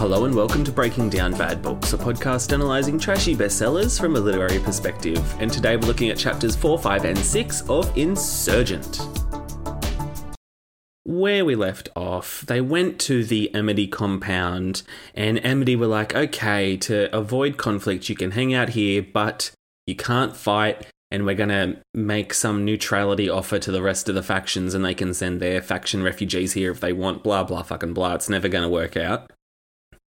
Hello and welcome to Breaking Down Bad Books, a podcast analysing trashy bestsellers from a literary perspective. And today we're looking at chapters 4, 5, and 6 of Insurgent. Where we left off, they went to the Amity compound, and Amity were like, okay, to avoid conflict, you can hang out here, but you can't fight, and we're gonna make some neutrality offer to the rest of the factions, and they can send their faction refugees here if they want, blah, blah, fucking blah. It's never gonna work out.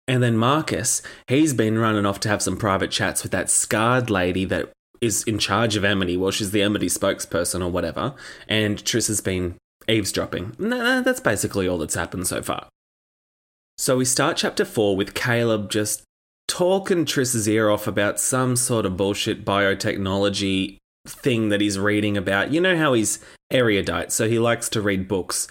And then Marcus, he's been running off to have some private chats with that scarred lady that is in charge of Amity. Well, she's the Amity spokesperson or whatever. And Tris has been eavesdropping. Nah, that's basically all that's happened so far. So we start chapter four with Caleb just talking Tris's ear off about some sort of bullshit biotechnology thing that he's reading about. You know how he's erudite, so he likes to read books.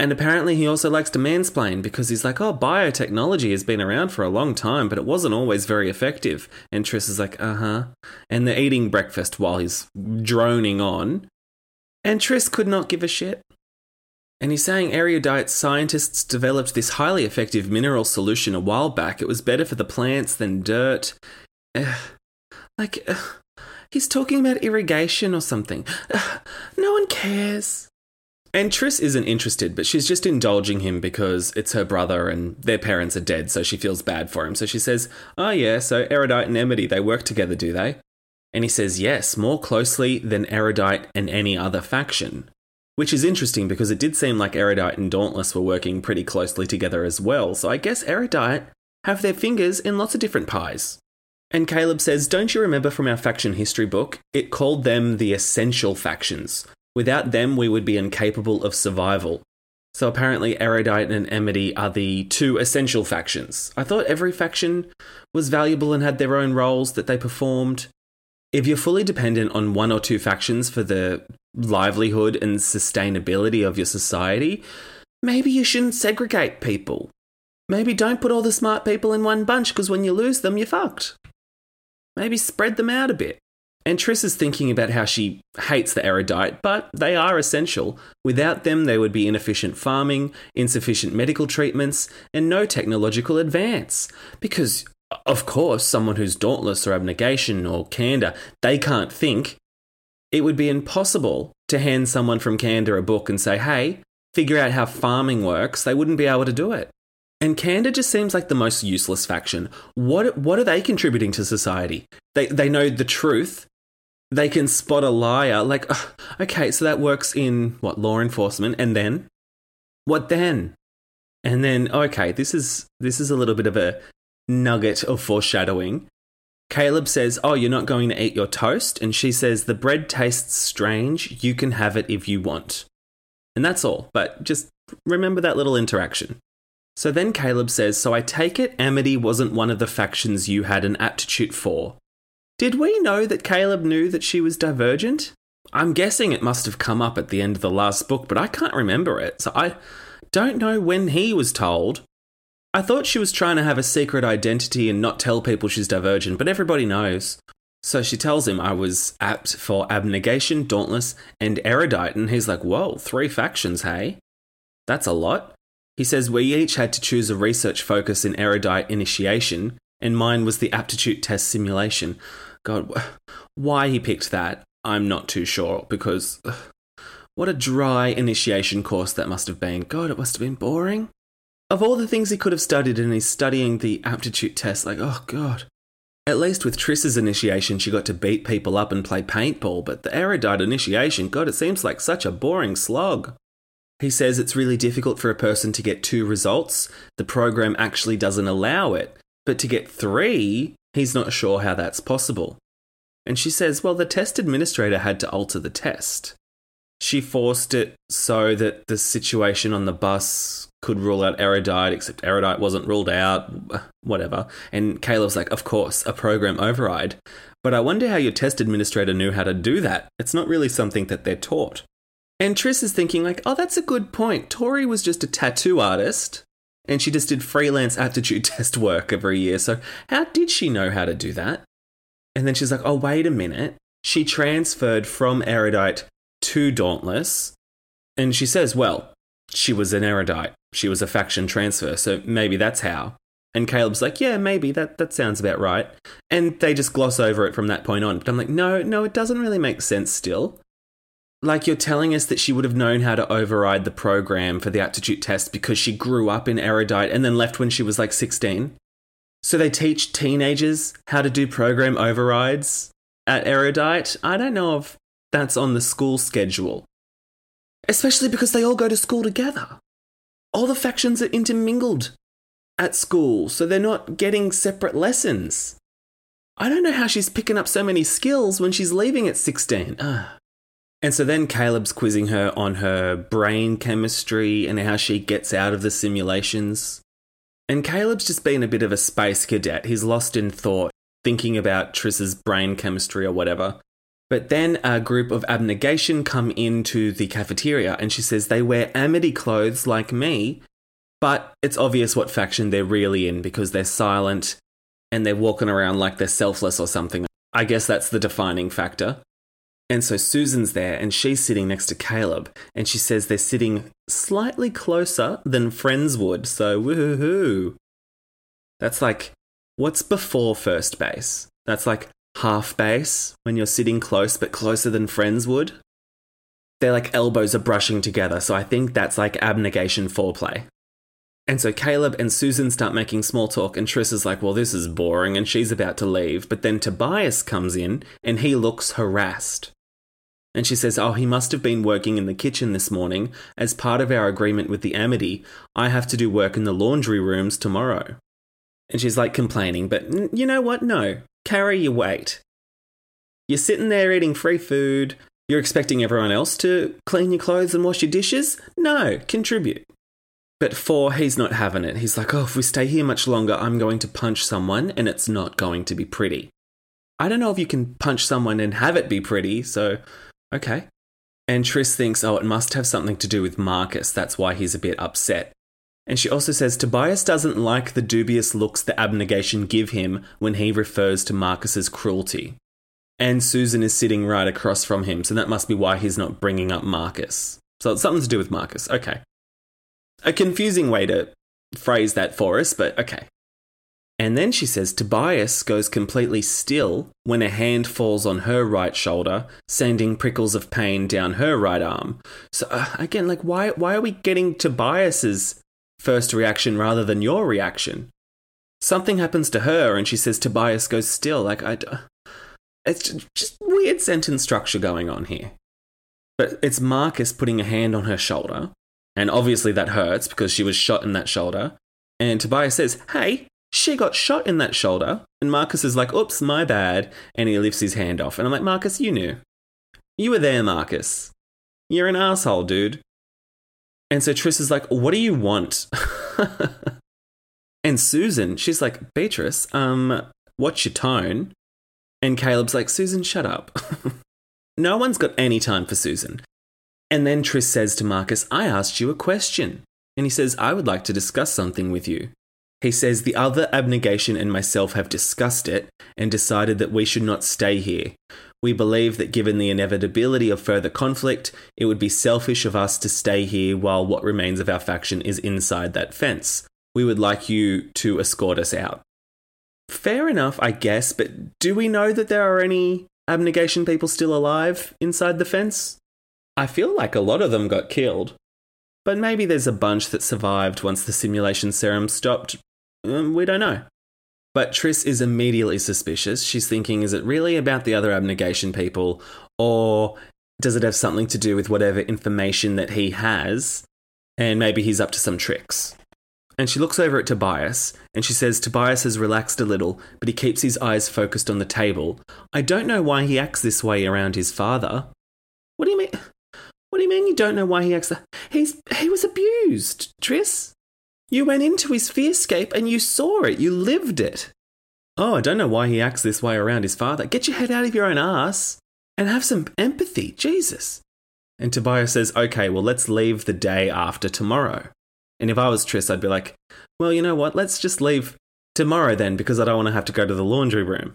And apparently, he also likes to mansplain because he's like, oh, biotechnology has been around for a long time, but it wasn't always very effective. And Tris is like, uh huh. And they're eating breakfast while he's droning on. And Tris could not give a shit. And he's saying erudite scientists developed this highly effective mineral solution a while back. It was better for the plants than dirt. Ugh. Like, ugh. he's talking about irrigation or something. Ugh. No one cares. And Tris isn't interested, but she's just indulging him because it's her brother and their parents are dead, so she feels bad for him. So she says, Oh, yeah, so Erudite and Amity, they work together, do they? And he says, Yes, more closely than Erudite and any other faction. Which is interesting because it did seem like Erudite and Dauntless were working pretty closely together as well, so I guess Erudite have their fingers in lots of different pies. And Caleb says, Don't you remember from our faction history book? It called them the essential factions. Without them, we would be incapable of survival. So apparently, Erudite and Amity are the two essential factions. I thought every faction was valuable and had their own roles that they performed. If you're fully dependent on one or two factions for the livelihood and sustainability of your society, maybe you shouldn't segregate people. Maybe don't put all the smart people in one bunch because when you lose them, you're fucked. Maybe spread them out a bit. And Tris is thinking about how she hates the erudite, but they are essential. Without them, there would be inefficient farming, insufficient medical treatments, and no technological advance. Because, of course, someone who's dauntless or abnegation or candor, they can't think. It would be impossible to hand someone from candor a book and say, hey, figure out how farming works. They wouldn't be able to do it. And Candor just seems like the most useless faction. What what are they contributing to society? They they know the truth. They can spot a liar. Like, okay, so that works in what law enforcement, and then what then? And then okay, this is this is a little bit of a nugget of foreshadowing. Caleb says, "Oh, you're not going to eat your toast," and she says, "The bread tastes strange. You can have it if you want." And that's all. But just remember that little interaction. So then Caleb says, So I take it Amity wasn't one of the factions you had an aptitude for. Did we know that Caleb knew that she was divergent? I'm guessing it must have come up at the end of the last book, but I can't remember it. So I don't know when he was told. I thought she was trying to have a secret identity and not tell people she's divergent, but everybody knows. So she tells him I was apt for abnegation, dauntless, and erudite, and he's like, Whoa, three factions, hey? That's a lot. He says we each had to choose a research focus in erudite initiation, and mine was the aptitude test simulation. God, why he picked that, I'm not too sure because what a dry initiation course that must have been. God, it must have been boring. Of all the things he could have studied, and he's studying the aptitude test, like, oh God. At least with Tris's initiation, she got to beat people up and play paintball, but the erudite initiation, God, it seems like such a boring slog. He says it's really difficult for a person to get two results. The program actually doesn't allow it. But to get three, he's not sure how that's possible. And she says, well, the test administrator had to alter the test. She forced it so that the situation on the bus could rule out erudite, except erudite wasn't ruled out, whatever. And Caleb's like, of course, a program override. But I wonder how your test administrator knew how to do that. It's not really something that they're taught. And Tris is thinking, like, oh, that's a good point. Tori was just a tattoo artist and she just did freelance aptitude test work every year. So, how did she know how to do that? And then she's like, oh, wait a minute. She transferred from erudite to dauntless. And she says, well, she was an erudite. She was a faction transfer. So maybe that's how. And Caleb's like, yeah, maybe that, that sounds about right. And they just gloss over it from that point on. But I'm like, no, no, it doesn't really make sense still. Like you're telling us that she would have known how to override the program for the aptitude test because she grew up in erudite and then left when she was like 16. So they teach teenagers how to do program overrides at erudite. I don't know if that's on the school schedule. Especially because they all go to school together. All the factions are intermingled at school, so they're not getting separate lessons. I don't know how she's picking up so many skills when she's leaving at 16. Ugh. And so then Caleb's quizzing her on her brain chemistry and how she gets out of the simulations. And Caleb's just been a bit of a space cadet. He's lost in thought, thinking about Tris's brain chemistry or whatever. But then a group of abnegation come into the cafeteria and she says they wear Amity clothes like me, but it's obvious what faction they're really in because they're silent and they're walking around like they're selfless or something. I guess that's the defining factor. And so Susan's there and she's sitting next to Caleb and she says they're sitting slightly closer than friends would. So woohoo. That's like what's before first base? That's like half base when you're sitting close but closer than friends would. They're like elbows are brushing together, so I think that's like abnegation foreplay. And so Caleb and Susan start making small talk, and Tris is like, Well, this is boring, and she's about to leave. But then Tobias comes in, and he looks harassed. And she says, Oh, he must have been working in the kitchen this morning. As part of our agreement with the Amity, I have to do work in the laundry rooms tomorrow. And she's like complaining, but you know what? No, carry your weight. You're sitting there eating free food. You're expecting everyone else to clean your clothes and wash your dishes? No, contribute. But four, he's not having it. He's like, oh, if we stay here much longer, I'm going to punch someone and it's not going to be pretty. I don't know if you can punch someone and have it be pretty, so Okay. And Tris thinks, oh, it must have something to do with Marcus. That's why he's a bit upset. And she also says Tobias doesn't like the dubious looks the abnegation give him when he refers to Marcus's cruelty. And Susan is sitting right across from him, so that must be why he's not bringing up Marcus. So it's something to do with Marcus. Okay. A confusing way to phrase that for us, but okay. And then she says Tobias goes completely still when a hand falls on her right shoulder, sending prickles of pain down her right arm. So uh, again, like why why are we getting Tobias's first reaction rather than your reaction? Something happens to her and she says Tobias goes still. Like I it's just weird sentence structure going on here. But it's Marcus putting a hand on her shoulder, and obviously that hurts because she was shot in that shoulder. And Tobias says, "Hey, she got shot in that shoulder. And Marcus is like, oops, my bad. And he lifts his hand off. And I'm like, Marcus, you knew. You were there, Marcus. You're an asshole, dude. And so Tris is like, what do you want? and Susan, she's like, Beatrice, um, what's your tone? And Caleb's like, Susan, shut up. no one's got any time for Susan. And then Tris says to Marcus, I asked you a question. And he says, I would like to discuss something with you. He says the other abnegation and myself have discussed it and decided that we should not stay here. We believe that given the inevitability of further conflict, it would be selfish of us to stay here while what remains of our faction is inside that fence. We would like you to escort us out. Fair enough, I guess, but do we know that there are any abnegation people still alive inside the fence? I feel like a lot of them got killed. But maybe there's a bunch that survived once the simulation serum stopped. Um, we don't know. But Tris is immediately suspicious. She's thinking, is it really about the other abnegation people? Or does it have something to do with whatever information that he has? And maybe he's up to some tricks. And she looks over at Tobias and she says Tobias has relaxed a little, but he keeps his eyes focused on the table. I don't know why he acts this way around his father. What do you mean? What do you mean you don't know why he acts that? He's he was abused, Tris. You went into his fearscape and you saw it. You lived it. Oh, I don't know why he acts this way around his father. Get your head out of your own ass and have some empathy, Jesus. And Tobias says, okay, well, let's leave the day after tomorrow. And if I was Tris, I'd be like, well, you know what? Let's just leave tomorrow then because I don't want to have to go to the laundry room.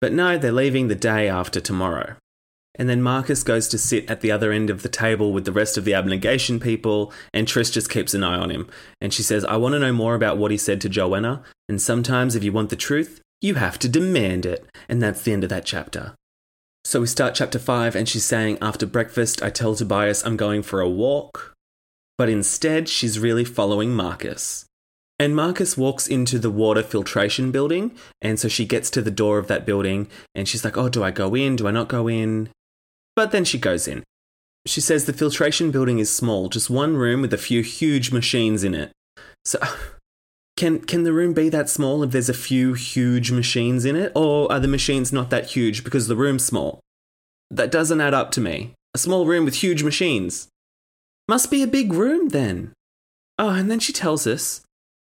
But no, they're leaving the day after tomorrow. And then Marcus goes to sit at the other end of the table with the rest of the abnegation people, and Tris just keeps an eye on him. And she says, I want to know more about what he said to Johanna, and sometimes if you want the truth, you have to demand it. And that's the end of that chapter. So we start chapter 5, and she's saying, After breakfast, I tell Tobias I'm going for a walk but instead she's really following Marcus. And Marcus walks into the water filtration building, and so she gets to the door of that building and she's like, Oh, do I go in? Do I not go in? But then she goes in. She says the filtration building is small, just one room with a few huge machines in it. So, can, can the room be that small if there's a few huge machines in it? Or are the machines not that huge because the room's small? That doesn't add up to me. A small room with huge machines. Must be a big room then. Oh, and then she tells us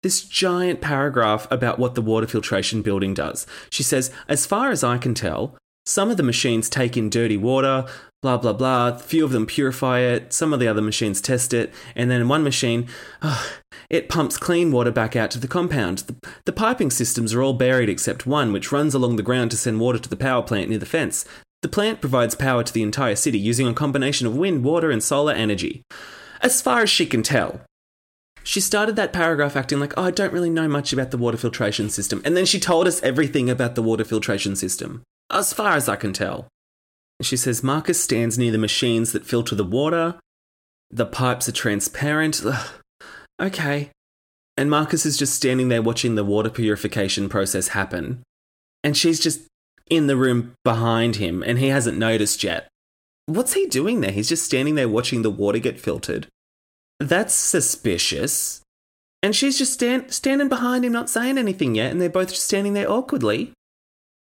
this giant paragraph about what the water filtration building does. She says, as far as I can tell, some of the machines take in dirty water, blah, blah, blah. A few of them purify it. Some of the other machines test it. And then one machine, oh, it pumps clean water back out to the compound. The, the piping systems are all buried except one, which runs along the ground to send water to the power plant near the fence. The plant provides power to the entire city using a combination of wind, water, and solar energy. As far as she can tell. She started that paragraph acting like, oh, I don't really know much about the water filtration system. And then she told us everything about the water filtration system. As far as I can tell. She says Marcus stands near the machines that filter the water. The pipes are transparent. Okay. And Marcus is just standing there watching the water purification process happen. And she's just in the room behind him and he hasn't noticed yet. What's he doing there? He's just standing there watching the water get filtered. That's suspicious. And she's just stand- standing behind him, not saying anything yet, and they're both just standing there awkwardly.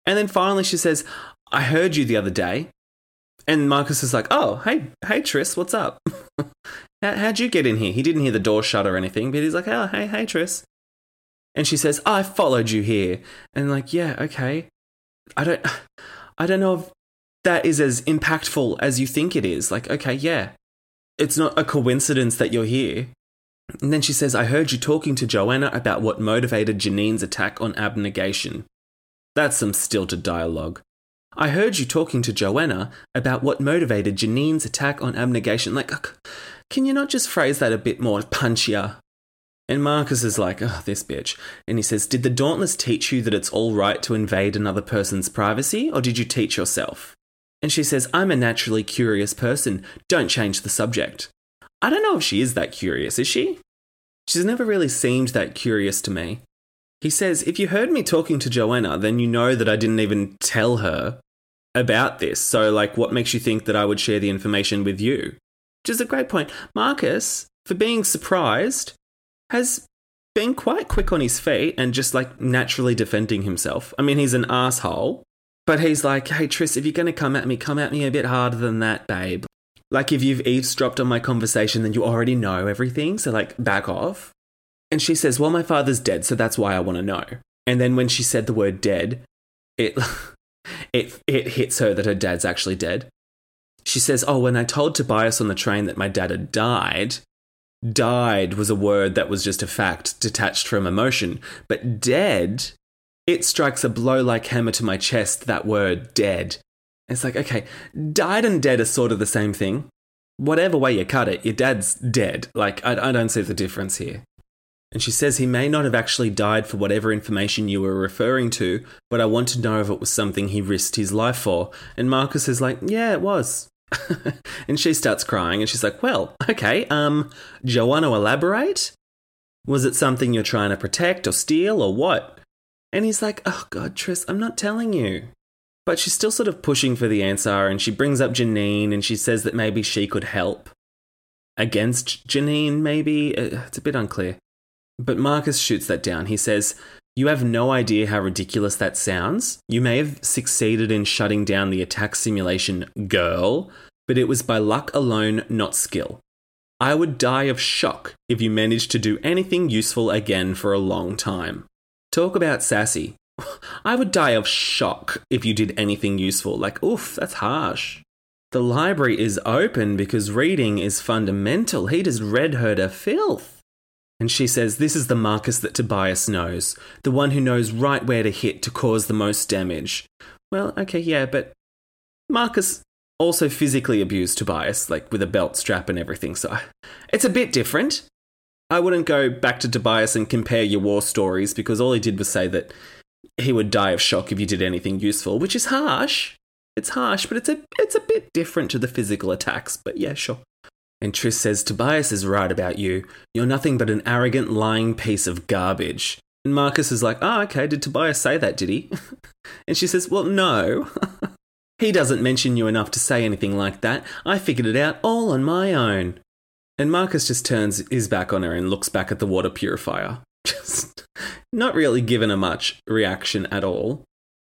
And then finally she says, I heard you the other day. And Marcus is like, oh, hey, hey, Tris, what's up? How'd you get in here? He didn't hear the door shut or anything, but he's like, oh, hey, hey, Tris. And she says, I followed you here. And like, yeah, okay. I don't I don't know if that is as impactful as you think it is. Like, okay, yeah. It's not a coincidence that you're here. And then she says, I heard you talking to Johanna about what motivated Jeanine's attack on abnegation. That's some stilted dialogue. I heard you talking to Johanna about what motivated Jeanine's attack on abnegation. Like, can you not just phrase that a bit more punchier? And Marcus is like, oh, this bitch. And he says, Did the Dauntless teach you that it's all right to invade another person's privacy, or did you teach yourself? And she says, I'm a naturally curious person. Don't change the subject. I don't know if she is that curious, is she? She's never really seemed that curious to me. He says, If you heard me talking to Johanna, then you know that I didn't even tell her about this. So, like, what makes you think that I would share the information with you? Which is a great point. Marcus, for being surprised, has been quite quick on his feet and just like naturally defending himself. I mean, he's an asshole, but he's like, hey, Tris, if you're going to come at me, come at me a bit harder than that, babe. Like, if you've eavesdropped on my conversation, then you already know everything. So, like, back off. And she says, well, my father's dead, so that's why I want to know. And then when she said the word dead, it, it, it hits her that her dad's actually dead. She says, oh, when I told Tobias on the train that my dad had died, died was a word that was just a fact detached from emotion. But dead, it strikes a blow like hammer to my chest, that word, dead. It's like, okay, died and dead are sort of the same thing. Whatever way you cut it, your dad's dead. Like, I, I don't see the difference here. And she says he may not have actually died for whatever information you were referring to, but I want to know if it was something he risked his life for. And Marcus is like, Yeah, it was. and she starts crying and she's like, Well, okay, um, do you want to elaborate? Was it something you're trying to protect or steal or what? And he's like, Oh God, Tris, I'm not telling you. But she's still sort of pushing for the answer and she brings up Jeanine and she says that maybe she could help. Against Jeanine, maybe? Uh, It's a bit unclear. But Marcus shoots that down. He says, You have no idea how ridiculous that sounds. You may have succeeded in shutting down the attack simulation girl, but it was by luck alone, not skill. I would die of shock if you managed to do anything useful again for a long time. Talk about sassy. I would die of shock if you did anything useful. Like, oof, that's harsh. The library is open because reading is fundamental. He just read her to filth. And she says, This is the Marcus that Tobias knows, the one who knows right where to hit to cause the most damage. Well, okay, yeah, but Marcus also physically abused Tobias, like with a belt strap and everything, so it's a bit different. I wouldn't go back to Tobias and compare your war stories because all he did was say that he would die of shock if you did anything useful, which is harsh. It's harsh, but it's a it's a bit different to the physical attacks, but yeah, sure. And Tris says, Tobias is right about you. You're nothing but an arrogant, lying piece of garbage. And Marcus is like, oh, okay, did Tobias say that, did he? and she says, well, no. he doesn't mention you enough to say anything like that. I figured it out all on my own. And Marcus just turns his back on her and looks back at the water purifier. Just not really given a much reaction at all.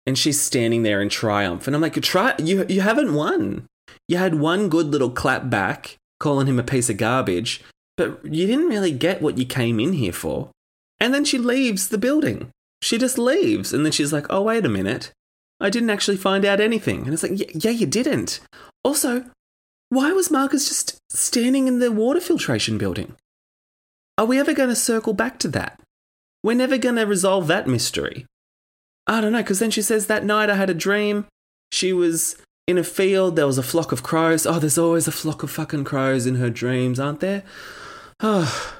And she's standing there in triumph. And I'm like, try you you haven't won. You had one good little clap back, calling him a piece of garbage, but you didn't really get what you came in here for. And then she leaves the building. She just leaves. And then she's like, oh, wait a minute. I didn't actually find out anything. And it's like, yeah, you didn't. Also, why was Marcus just standing in the water filtration building? Are we ever going to circle back to that? We're never going to resolve that mystery. I don't know, because then she says that night I had a dream. She was in a field, there was a flock of crows. Oh, there's always a flock of fucking crows in her dreams, aren't there? Oh.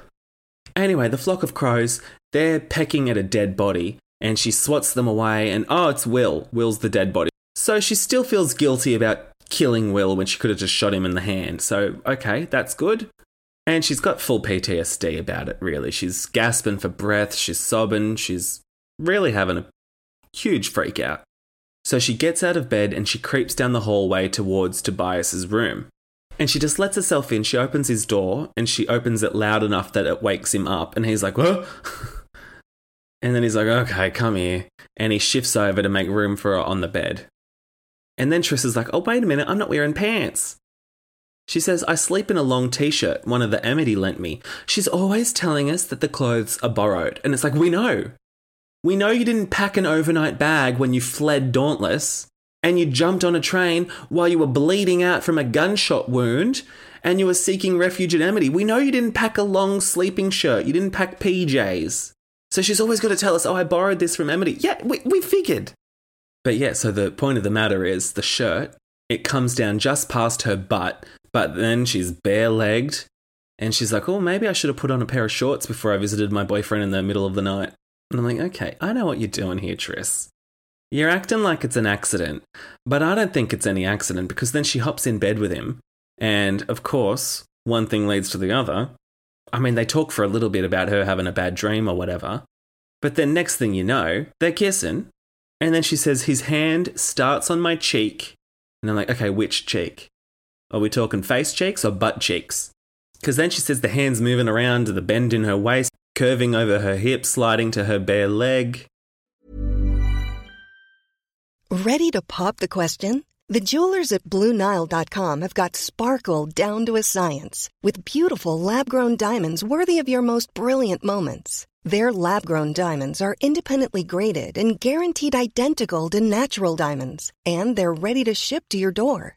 Anyway, the flock of crows, they're pecking at a dead body, and she swats them away, and oh, it's Will. Will's the dead body. So she still feels guilty about killing Will when she could have just shot him in the hand. So, okay, that's good. And she's got full PTSD about it, really. She's gasping for breath, she's sobbing, she's really having a huge freak out. So she gets out of bed and she creeps down the hallway towards Tobias's room. And she just lets herself in. She opens his door and she opens it loud enough that it wakes him up. And he's like, Whoa! and then he's like, Okay, come here. And he shifts over to make room for her on the bed. And then Tris is like, Oh, wait a minute, I'm not wearing pants. She says, I sleep in a long t shirt one of the Amity lent me. She's always telling us that the clothes are borrowed. And it's like, we know. We know you didn't pack an overnight bag when you fled Dauntless, and you jumped on a train while you were bleeding out from a gunshot wound, and you were seeking refuge at Amity. We know you didn't pack a long sleeping shirt. You didn't pack PJs. So she's always got to tell us, oh, I borrowed this from Amity. Yeah, we, we figured. But yeah, so the point of the matter is the shirt, it comes down just past her butt, but then she's bare legged. And she's like, oh, maybe I should have put on a pair of shorts before I visited my boyfriend in the middle of the night. And I'm like, okay, I know what you're doing here, Tris. You're acting like it's an accident, but I don't think it's any accident because then she hops in bed with him. And of course, one thing leads to the other. I mean, they talk for a little bit about her having a bad dream or whatever. But then, next thing you know, they're kissing. And then she says, his hand starts on my cheek. And I'm like, okay, which cheek? Are we talking face cheeks or butt cheeks? Because then she says the hand's moving around to the bend in her waist, curving over her hip, sliding to her bare leg. Ready to pop the question? The jewelers at BlueNile.com have got sparkle down to a science with beautiful lab grown diamonds worthy of your most brilliant moments. Their lab grown diamonds are independently graded and guaranteed identical to natural diamonds, and they're ready to ship to your door.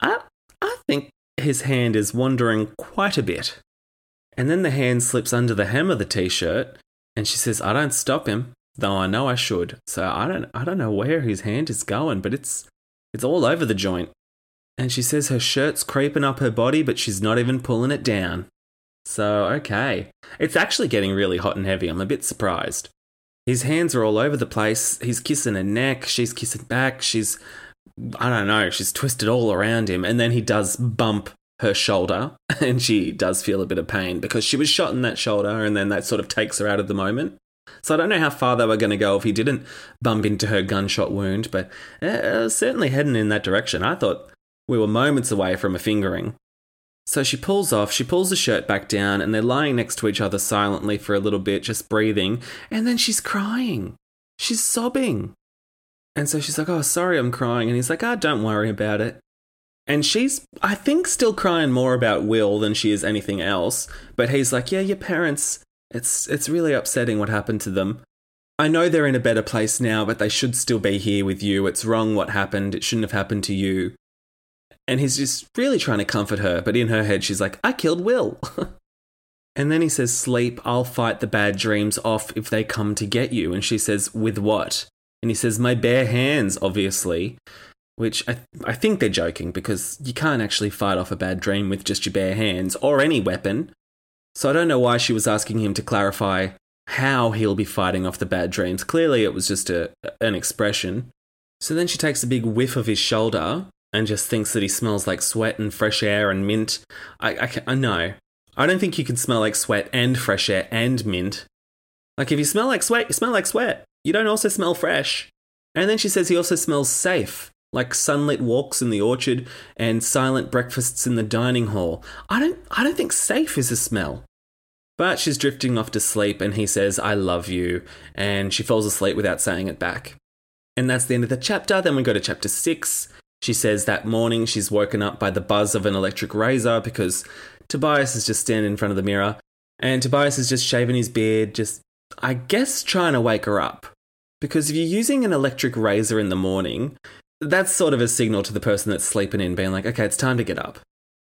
I, I think his hand is wandering quite a bit. And then the hand slips under the hem of the t-shirt, and she says, "I don't stop him, though I know I should." So I don't, I don't know where his hand is going, but it's, it's all over the joint. And she says her shirt's creeping up her body, but she's not even pulling it down. So okay, it's actually getting really hot and heavy. I'm a bit surprised. His hands are all over the place. He's kissing her neck. She's kissing back. She's, I don't know, she's twisted all around him. And then he does bump her shoulder, and she does feel a bit of pain because she was shot in that shoulder, and then that sort of takes her out of the moment. So I don't know how far they were going to go if he didn't bump into her gunshot wound, but uh, certainly heading in that direction. I thought we were moments away from a fingering. So she pulls off, she pulls the shirt back down, and they're lying next to each other silently for a little bit, just breathing. And then she's crying. She's sobbing. And so she's like, Oh, sorry, I'm crying. And he's like, Ah, oh, don't worry about it. And she's, I think, still crying more about Will than she is anything else. But he's like, Yeah, your parents, it's, it's really upsetting what happened to them. I know they're in a better place now, but they should still be here with you. It's wrong what happened. It shouldn't have happened to you. And he's just really trying to comfort her, but in her head, she's like, I killed Will. and then he says, Sleep, I'll fight the bad dreams off if they come to get you. And she says, With what? And he says, My bare hands, obviously. Which I, I think they're joking because you can't actually fight off a bad dream with just your bare hands or any weapon. So I don't know why she was asking him to clarify how he'll be fighting off the bad dreams. Clearly, it was just a, an expression. So then she takes a big whiff of his shoulder and just thinks that he smells like sweat and fresh air and mint. I, I, I know. I don't think you can smell like sweat and fresh air and mint. Like, if you smell like sweat, you smell like sweat. You don't also smell fresh. And then she says he also smells safe, like sunlit walks in the orchard and silent breakfasts in the dining hall. I don't, I don't think safe is a smell. But she's drifting off to sleep, and he says, I love you. And she falls asleep without saying it back. And that's the end of the chapter. Then we go to chapter six. She says that morning she's woken up by the buzz of an electric razor because Tobias is just standing in front of the mirror. And Tobias is just shaving his beard, just, I guess, trying to wake her up. Because if you're using an electric razor in the morning, that's sort of a signal to the person that's sleeping in, being like, okay, it's time to get up.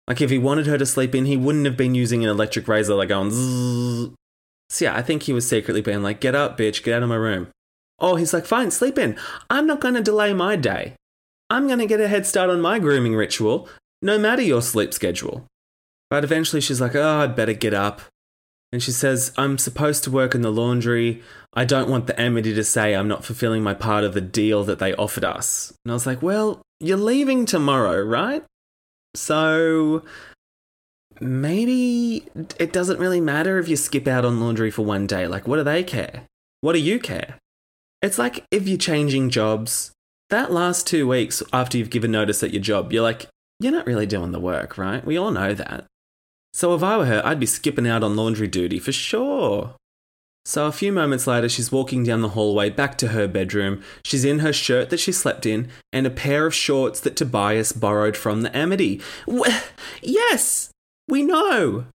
Like if he wanted her to sleep in, he wouldn't have been using an electric razor, like going zzz. So yeah, I think he was secretly being like, get up, bitch, get out of my room. Oh, he's like, fine, sleep in. I'm not going to delay my day. I'm going to get a head start on my grooming ritual, no matter your sleep schedule. But eventually she's like, oh, I'd better get up. And she says, I'm supposed to work in the laundry. I don't want the Amity to say I'm not fulfilling my part of the deal that they offered us. And I was like, well, you're leaving tomorrow, right? So maybe it doesn't really matter if you skip out on laundry for one day. Like, what do they care? What do you care? It's like if you're changing jobs, that last two weeks after you've given notice at your job, you're like, you're not really doing the work, right? We all know that. So if I were her, I'd be skipping out on laundry duty for sure. So a few moments later, she's walking down the hallway back to her bedroom. She's in her shirt that she slept in and a pair of shorts that Tobias borrowed from the Amity. yes, we know.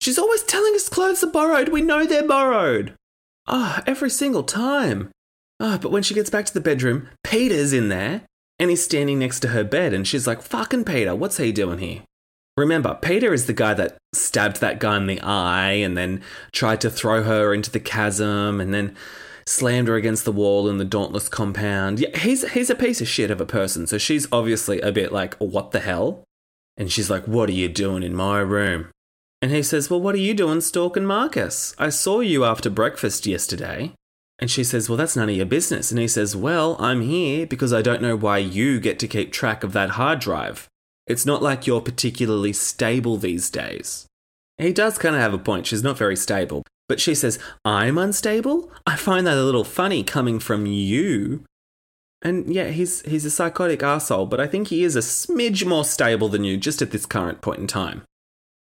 She's always telling us clothes are borrowed. We know they're borrowed. Ah, every single time. Ah, but when she gets back to the bedroom, Peter's in there and he's standing next to her bed and she's like, fucking Peter, what's he doing here? Remember, Peter is the guy that stabbed that guy in the eye and then tried to throw her into the chasm and then slammed her against the wall in the Dauntless compound. Yeah, he's he's a piece of shit of a person. So she's obviously a bit like, what the hell? And she's like, what are you doing in my room? And he says, well, what are you doing stalking Marcus? I saw you after breakfast yesterday. And she says, well, that's none of your business. And he says, well, I'm here because I don't know why you get to keep track of that hard drive. It's not like you're particularly stable these days. He does kind of have a point. She's not very stable. But she says, I'm unstable? I find that a little funny coming from you. And yeah, he's he's a psychotic asshole, but I think he is a smidge more stable than you just at this current point in time.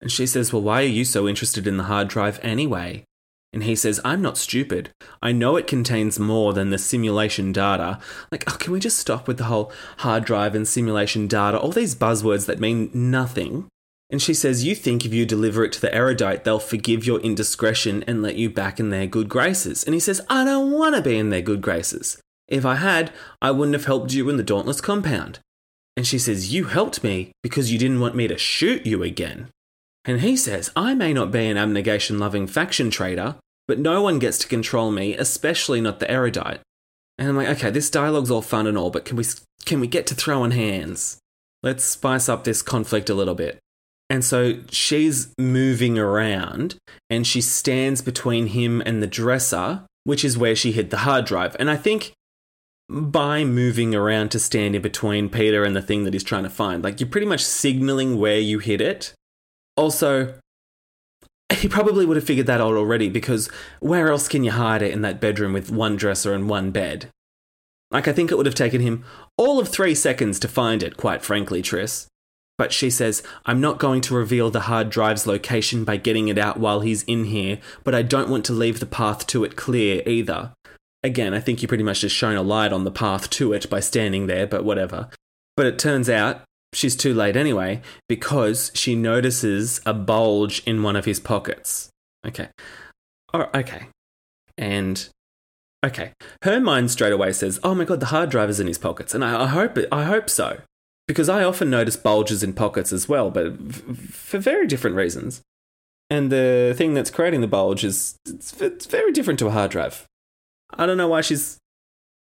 And she says, Well, why are you so interested in the hard drive anyway? And he says, I'm not stupid. I know it contains more than the simulation data. Like, oh, can we just stop with the whole hard drive and simulation data? All these buzzwords that mean nothing. And she says, You think if you deliver it to the erudite, they'll forgive your indiscretion and let you back in their good graces. And he says, I don't want to be in their good graces. If I had, I wouldn't have helped you in the Dauntless compound. And she says, You helped me because you didn't want me to shoot you again. And he says, I may not be an abnegation loving faction traitor, but no one gets to control me, especially not the erudite. And I'm like, okay, this dialogue's all fun and all, but can we can we get to throwing hands? Let's spice up this conflict a little bit. And so she's moving around and she stands between him and the dresser, which is where she hid the hard drive. And I think by moving around to stand in between Peter and the thing that he's trying to find, like you're pretty much signaling where you hid it. Also, he probably would have figured that out already because where else can you hide it in that bedroom with one dresser and one bed? Like, I think it would have taken him all of three seconds to find it, quite frankly, Tris. But she says, I'm not going to reveal the hard drive's location by getting it out while he's in here, but I don't want to leave the path to it clear either. Again, I think you pretty much just shone a light on the path to it by standing there, but whatever. But it turns out she's too late anyway because she notices a bulge in one of his pockets. Okay. Oh, okay. And okay, her mind straight away says, "Oh my god, the hard drive is in his pockets," and I, I hope it, I hope so because I often notice bulges in pockets as well, but f- for very different reasons. And the thing that's creating the bulge is it's, it's very different to a hard drive. I don't know why she's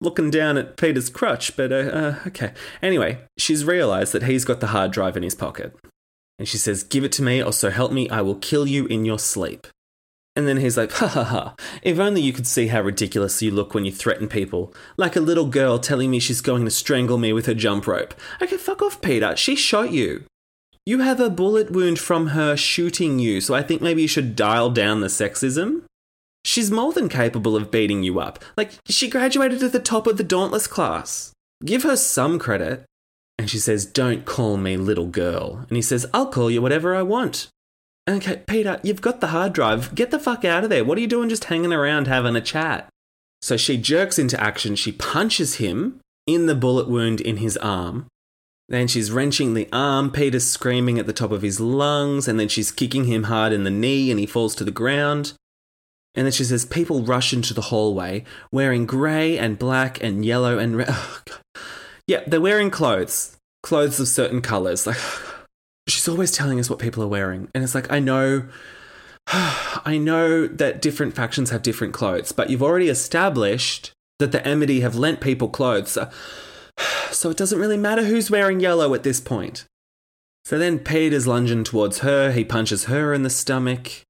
looking down at Peter's crutch, but uh, uh, okay. Anyway, she's realized that he's got the hard drive in his pocket. And she says, Give it to me, or so help me, I will kill you in your sleep. And then he's like, Ha ha ha, if only you could see how ridiculous you look when you threaten people. Like a little girl telling me she's going to strangle me with her jump rope. Okay, fuck off, Peter. She shot you. You have a bullet wound from her shooting you, so I think maybe you should dial down the sexism. She's more than capable of beating you up. Like, she graduated at the top of the Dauntless class. Give her some credit. And she says, Don't call me little girl. And he says, I'll call you whatever I want. Okay, Peter, you've got the hard drive. Get the fuck out of there. What are you doing just hanging around having a chat? So she jerks into action. She punches him in the bullet wound in his arm. Then she's wrenching the arm. Peter's screaming at the top of his lungs. And then she's kicking him hard in the knee and he falls to the ground. And then she says, People rush into the hallway wearing grey and black and yellow and red. Oh, yeah, they're wearing clothes, clothes of certain colours. Like, she's always telling us what people are wearing. And it's like, I know. I know that different factions have different clothes, but you've already established that the Amity have lent people clothes. So, so it doesn't really matter who's wearing yellow at this point. So then Peter's lunging towards her. He punches her in the stomach.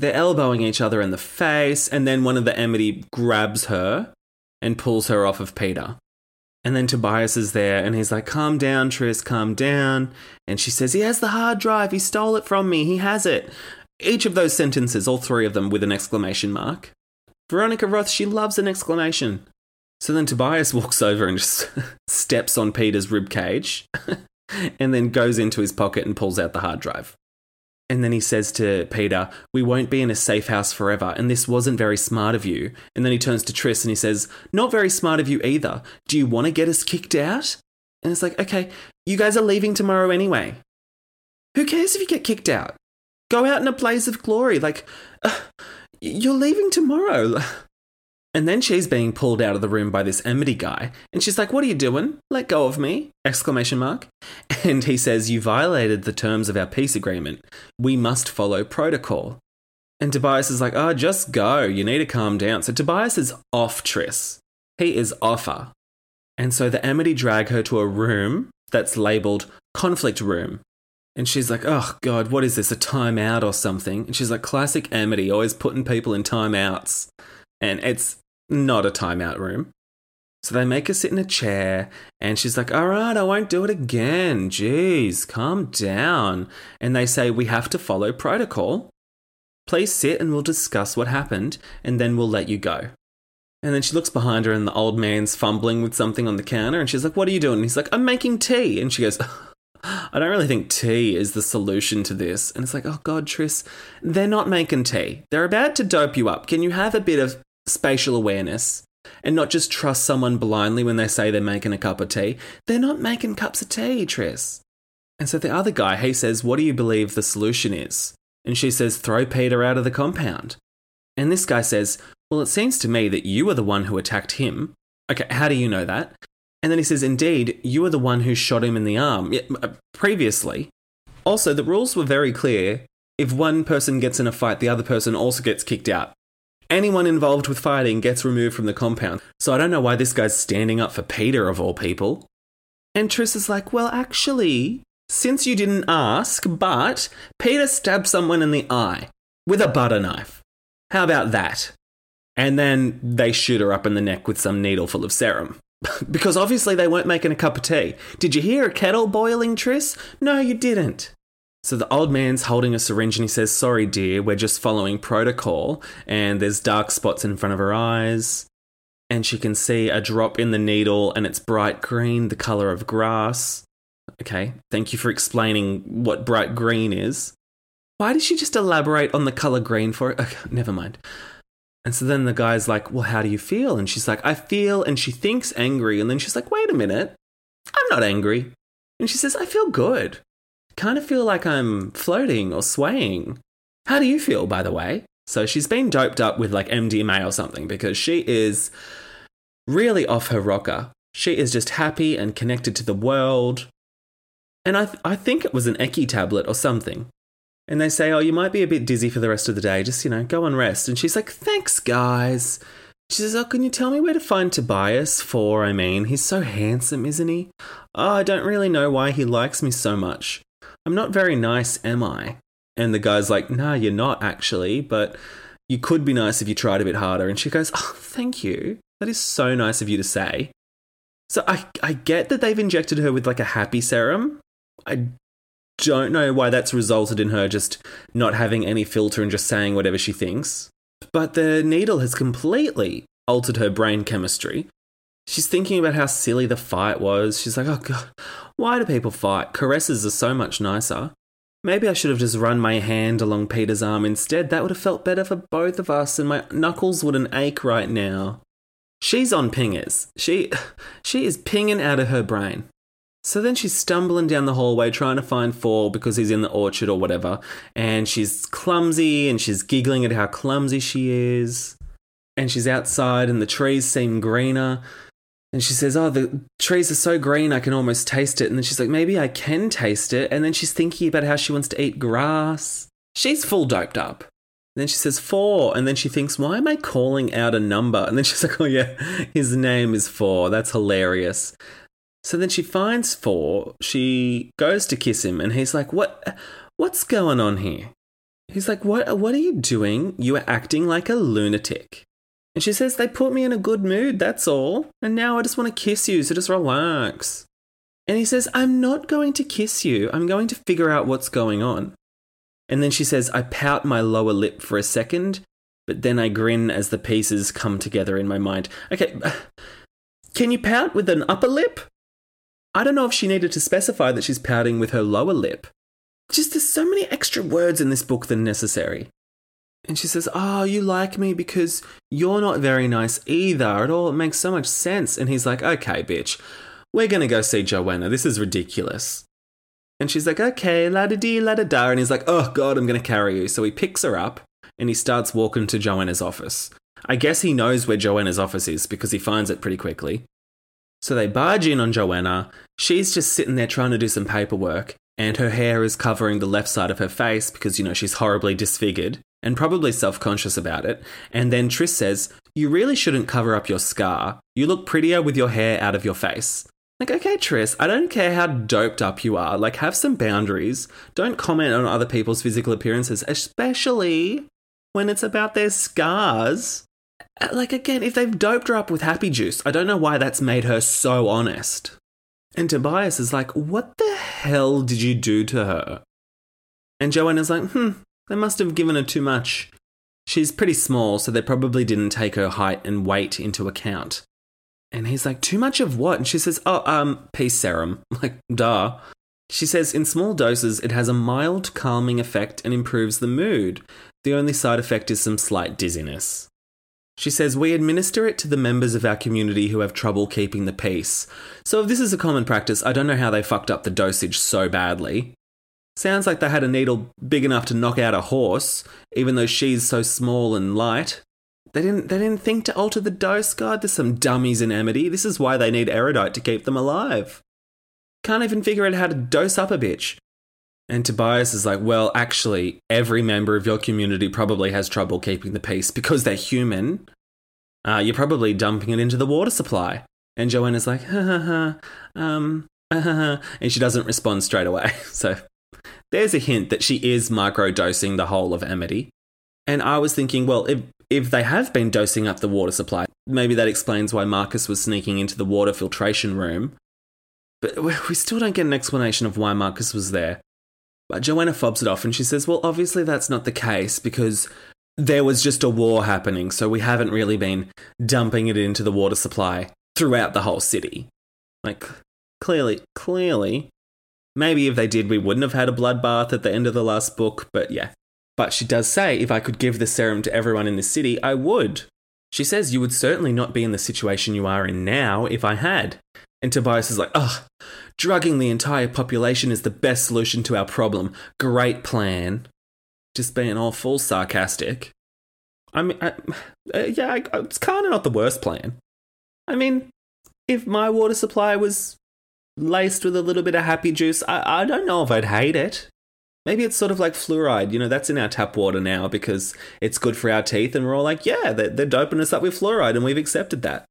They're elbowing each other in the face, and then one of the Amity grabs her and pulls her off of Peter. And then Tobias is there and he's like, Calm down, Tris, calm down. And she says, He has the hard drive. He stole it from me. He has it. Each of those sentences, all three of them with an exclamation mark. Veronica Roth, she loves an exclamation. So then Tobias walks over and just steps on Peter's rib cage and then goes into his pocket and pulls out the hard drive. And then he says to Peter, We won't be in a safe house forever, and this wasn't very smart of you. And then he turns to Tris and he says, Not very smart of you either. Do you want to get us kicked out? And it's like, Okay, you guys are leaving tomorrow anyway. Who cares if you get kicked out? go out in a blaze of glory. Like, uh, you're leaving tomorrow. And then she's being pulled out of the room by this Amity guy, and she's like, "What are you doing? Let go of me!" Exclamation mark. And he says, "You violated the terms of our peace agreement. We must follow protocol." And Tobias is like, "Oh, just go. You need to calm down." So Tobias is off Tris. He is off her. And so the Amity drag her to a room that's labeled conflict room. And she's like, oh God, what is this? A timeout or something? And she's like, classic Amity, always putting people in timeouts. And it's not a timeout room. So they make her sit in a chair, and she's like, All right, I won't do it again. Jeez, calm down. And they say, We have to follow protocol. Please sit and we'll discuss what happened, and then we'll let you go. And then she looks behind her, and the old man's fumbling with something on the counter, and she's like, What are you doing? And he's like, I'm making tea. And she goes, I don't really think tea is the solution to this. And it's like, Oh God, Tris, they're not making tea. They're about to dope you up. Can you have a bit of spatial awareness and not just trust someone blindly when they say they're making a cup of tea. They're not making cups of tea, Tris. And so the other guy, he says, What do you believe the solution is? And she says, Throw Peter out of the compound. And this guy says, Well, it seems to me that you were the one who attacked him. Okay, how do you know that? And then he says, Indeed, you were the one who shot him in the arm uh, previously. Also, the rules were very clear. If one person gets in a fight, the other person also gets kicked out anyone involved with fighting gets removed from the compound. So I don't know why this guy's standing up for Peter of all people. And Tris is like, well, actually, since you didn't ask, but Peter stabbed someone in the eye with a butter knife. How about that? And then they shoot her up in the neck with some needle full of serum. because obviously they weren't making a cup of tea. Did you hear a kettle boiling, Tris? No, you didn't. So the old man's holding a syringe and he says, Sorry, dear, we're just following protocol. And there's dark spots in front of her eyes. And she can see a drop in the needle and it's bright green, the color of grass. Okay, thank you for explaining what bright green is. Why did she just elaborate on the color green for it? Okay, never mind. And so then the guy's like, Well, how do you feel? And she's like, I feel, and she thinks angry. And then she's like, Wait a minute, I'm not angry. And she says, I feel good kind of feel like I'm floating or swaying. How do you feel, by the way? So she's been doped up with like MDMA or something because she is really off her rocker. She is just happy and connected to the world. And I, th- I think it was an Eki tablet or something. And they say, Oh, you might be a bit dizzy for the rest of the day. Just, you know, go and rest. And she's like, Thanks, guys. She says, Oh, can you tell me where to find Tobias for? I mean, he's so handsome, isn't he? Oh, I don't really know why he likes me so much. I'm not very nice, am I? And the guy's like, Nah, you're not actually, but you could be nice if you tried a bit harder. And she goes, Oh, thank you. That is so nice of you to say. So I, I get that they've injected her with like a happy serum. I don't know why that's resulted in her just not having any filter and just saying whatever she thinks. But the needle has completely altered her brain chemistry. She's thinking about how silly the fight was. She's like, oh god, why do people fight? Caresses are so much nicer. Maybe I should have just run my hand along Peter's arm instead. That would have felt better for both of us, and my knuckles wouldn't ache right now. She's on pingers. She, she is pinging out of her brain. So then she's stumbling down the hallway trying to find Four because he's in the orchard or whatever, and she's clumsy and she's giggling at how clumsy she is. And she's outside and the trees seem greener. And she says, Oh, the trees are so green, I can almost taste it. And then she's like, Maybe I can taste it. And then she's thinking about how she wants to eat grass. She's full doped up. And then she says, Four. And then she thinks, Why am I calling out a number? And then she's like, Oh, yeah, his name is Four. That's hilarious. So then she finds Four. She goes to kiss him. And he's like, What? What's going on here? He's like, What, what are you doing? You are acting like a lunatic. And she says, They put me in a good mood, that's all. And now I just want to kiss you, so just relax. And he says, I'm not going to kiss you. I'm going to figure out what's going on. And then she says, I pout my lower lip for a second, but then I grin as the pieces come together in my mind. Okay, can you pout with an upper lip? I don't know if she needed to specify that she's pouting with her lower lip. Just there's so many extra words in this book than necessary. And she says, Oh, you like me because you're not very nice either at all. It makes so much sense. And he's like, Okay, bitch, we're going to go see Johanna. This is ridiculous. And she's like, okay, la da dee, la da da. And he's like, oh God, I'm going to carry you. So he picks her up and he starts walking to Johanna's office. I guess he knows where Johanna's office is because he finds it pretty quickly. So they barge in on Johanna. She's just sitting there trying to do some paperwork, and her hair is covering the left side of her face because, you know, she's horribly disfigured and probably self conscious about it. And then Tris says, You really shouldn't cover up your scar. You look prettier with your hair out of your face. Like, okay, Tris, I don't care how doped up you are. Like, have some boundaries. Don't comment on other people's physical appearances, especially when it's about their scars. Uh, like, again, if they've doped her up with happy juice, I don't know why that's made her so honest. And Tobias is like, What the hell did you do to her? And Johanna's like, Hmm, they must have given her too much. She's pretty small, so they probably didn't take her height and weight into account. And he's like, Too much of what? And she says, Oh, um, peace serum. Like, duh. She says, In small doses, it has a mild calming effect and improves the mood. The only side effect is some slight dizziness. She says, We administer it to the members of our community who have trouble keeping the peace. So, if this is a common practice, I don't know how they fucked up the dosage so badly. Sounds like they had a needle big enough to knock out a horse, even though she's so small and light. They didn't they didn't think to alter the dose, God, there's some dummies in Amity. This is why they need erudite to keep them alive. Can't even figure out how to dose up a bitch. And Tobias is like, well, actually, every member of your community probably has trouble keeping the peace because they're human. Uh, you're probably dumping it into the water supply. And Johanna's like, ha ha ha, um, ha ha ha. And she doesn't respond straight away. So there's a hint that she is microdosing the whole of Amity. And I was thinking, well, if if they have been dosing up the water supply, maybe that explains why Marcus was sneaking into the water filtration room. But we still don't get an explanation of why Marcus was there. But Johanna fobs it off and she says, well, obviously that's not the case because there was just a war happening, so we haven't really been dumping it into the water supply throughout the whole city. Like, clearly, clearly. Maybe if they did, we wouldn't have had a bloodbath at the end of the last book, but yeah, but she does say, if I could give the serum to everyone in the city, I would. She says, You would certainly not be in the situation you are in now if I had. And Tobias is like, Ugh, drugging the entire population is the best solution to our problem. Great plan. Just being all full sarcastic. I mean, I, uh, yeah, it's kind of not the worst plan. I mean, if my water supply was laced with a little bit of happy juice, I, I don't know if I'd hate it. Maybe it's sort of like fluoride. You know, that's in our tap water now because it's good for our teeth, and we're all like, yeah, they're, they're doping us up with fluoride, and we've accepted that.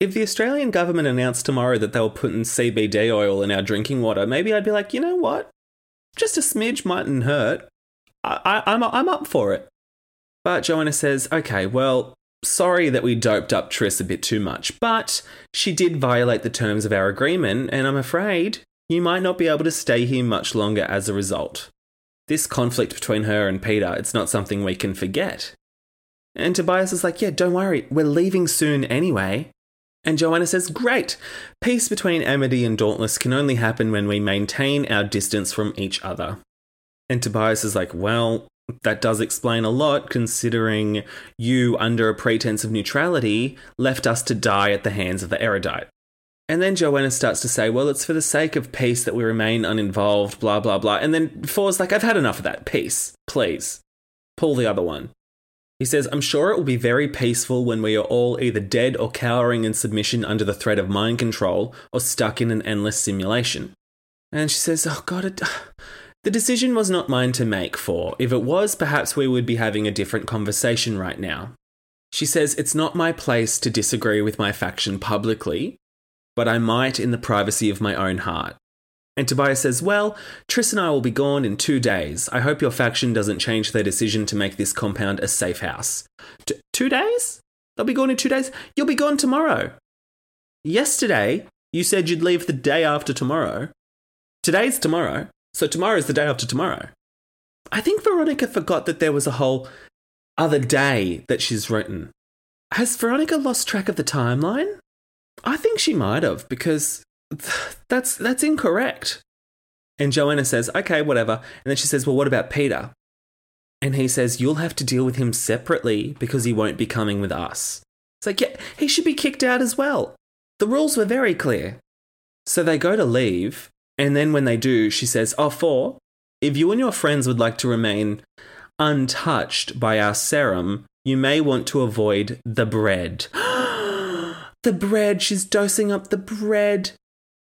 If the Australian government announced tomorrow that they were putting CBD oil in our drinking water, maybe I'd be like, you know what? Just a smidge mightn't hurt. I, I, I'm, I'm up for it. But Johanna says, okay, well, sorry that we doped up Tris a bit too much, but she did violate the terms of our agreement, and I'm afraid you might not be able to stay here much longer as a result. This conflict between her and Peter, it's not something we can forget. And Tobias is like, yeah, don't worry, we're leaving soon anyway. And Johanna says, great, peace between Amity and Dauntless can only happen when we maintain our distance from each other. And Tobias is like, well, that does explain a lot considering you, under a pretense of neutrality, left us to die at the hands of the erudite. And then Johanna starts to say, well, it's for the sake of peace that we remain uninvolved, blah, blah, blah. And then Four's like, I've had enough of that. Peace, please. Pull the other one. He says, I'm sure it will be very peaceful when we are all either dead or cowering in submission under the threat of mind control or stuck in an endless simulation. And she says, Oh, God, it, the decision was not mine to make, for if it was, perhaps we would be having a different conversation right now. She says, It's not my place to disagree with my faction publicly, but I might in the privacy of my own heart. And Tobias says, Well, Tris and I will be gone in two days. I hope your faction doesn't change their decision to make this compound a safe house. T- two days? They'll be gone in two days? You'll be gone tomorrow. Yesterday, you said you'd leave the day after tomorrow. Today's tomorrow, so tomorrow is the day after tomorrow. I think Veronica forgot that there was a whole other day that she's written. Has Veronica lost track of the timeline? I think she might have because that's that's incorrect. And Johanna says, "Okay, whatever." And then she says, "Well, what about Peter?" And he says, "You'll have to deal with him separately because he won't be coming with us." It's like, yeah, he should be kicked out as well. The rules were very clear. So they go to leave, And then when they do, she says, Oh, four, if you and your friends would like to remain untouched by our serum, you may want to avoid the bread. the bread, she's dosing up the bread.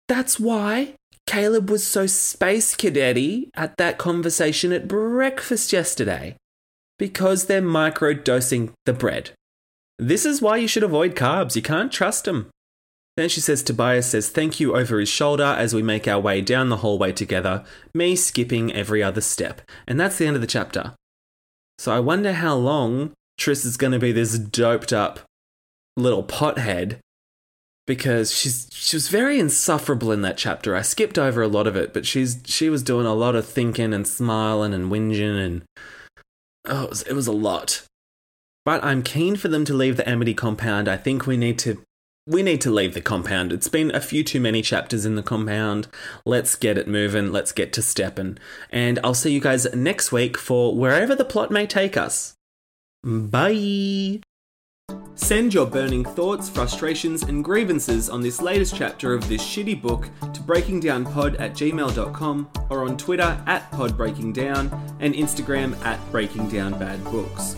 That's why Caleb was so space cadetty at that conversation at breakfast yesterday. Because they're micro dosing the bread. This is why you should avoid carbs. You can't trust them. Then she says Tobias says thank you over his shoulder as we make our way down the hallway together, me skipping every other step. And that's the end of the chapter. So I wonder how long Tris is going to be this doped up little pothead because she's she was very insufferable in that chapter. I skipped over a lot of it, but she's she was doing a lot of thinking and smiling and whinging and oh, it was, it was a lot. But I'm keen for them to leave the Amity compound. I think we need to we need to leave the compound. It's been a few too many chapters in the compound. Let's get it moving. Let's get to stepping. And I'll see you guys next week for wherever the plot may take us. Bye. Send your burning thoughts, frustrations, and grievances on this latest chapter of this shitty book to breakingdownpod at gmail.com or on Twitter at podbreakingdown and Instagram at breakingdownbadbooks.